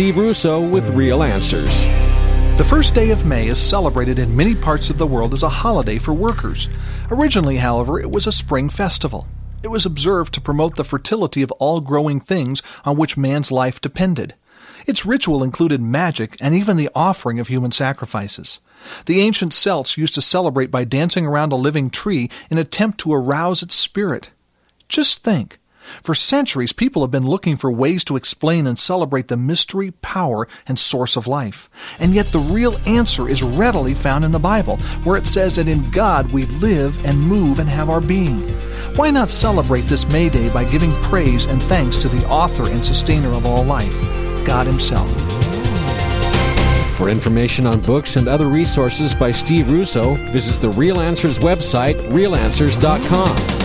Steve Russo with Real Answers. The first day of May is celebrated in many parts of the world as a holiday for workers. Originally, however, it was a spring festival. It was observed to promote the fertility of all growing things on which man's life depended. Its ritual included magic and even the offering of human sacrifices. The ancient Celts used to celebrate by dancing around a living tree in attempt to arouse its spirit. Just think for centuries, people have been looking for ways to explain and celebrate the mystery, power, and source of life. And yet, the real answer is readily found in the Bible, where it says that in God we live and move and have our being. Why not celebrate this May Day by giving praise and thanks to the author and sustainer of all life, God Himself? For information on books and other resources by Steve Russo, visit the Real Answers website, realanswers.com.